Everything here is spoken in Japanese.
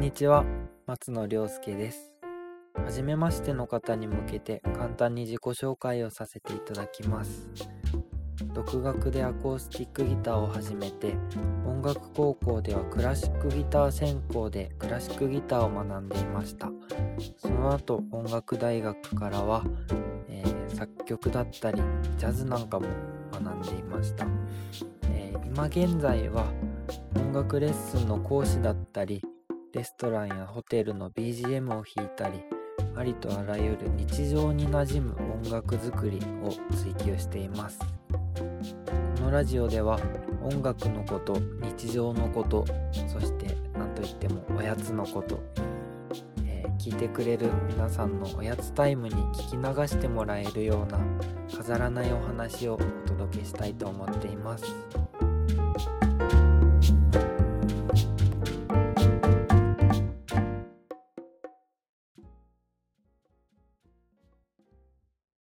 んにちは。松野亮介です。初めましての方に向けて簡単に自己紹介をさせていただきます。独学でアコースティックギターを始めて音楽高校ではクラシックギター専攻でクラシックギターを学んでいました。その後音楽大学からは、えー、作曲だったりジャズなんかも学んでいました、えー、今現在は音楽レッスンの講師だったりレストランやホテルの BGM を弾いたりありとあらゆる日常に馴染む音楽作りを追求していますこのラジオでは音楽のこと日常のことそして何といってもおやつのこと、えー、聞いてくれる皆さんのおやつタイムに聞き流してもらえるような飾らないお話をお届けしたいと思っています。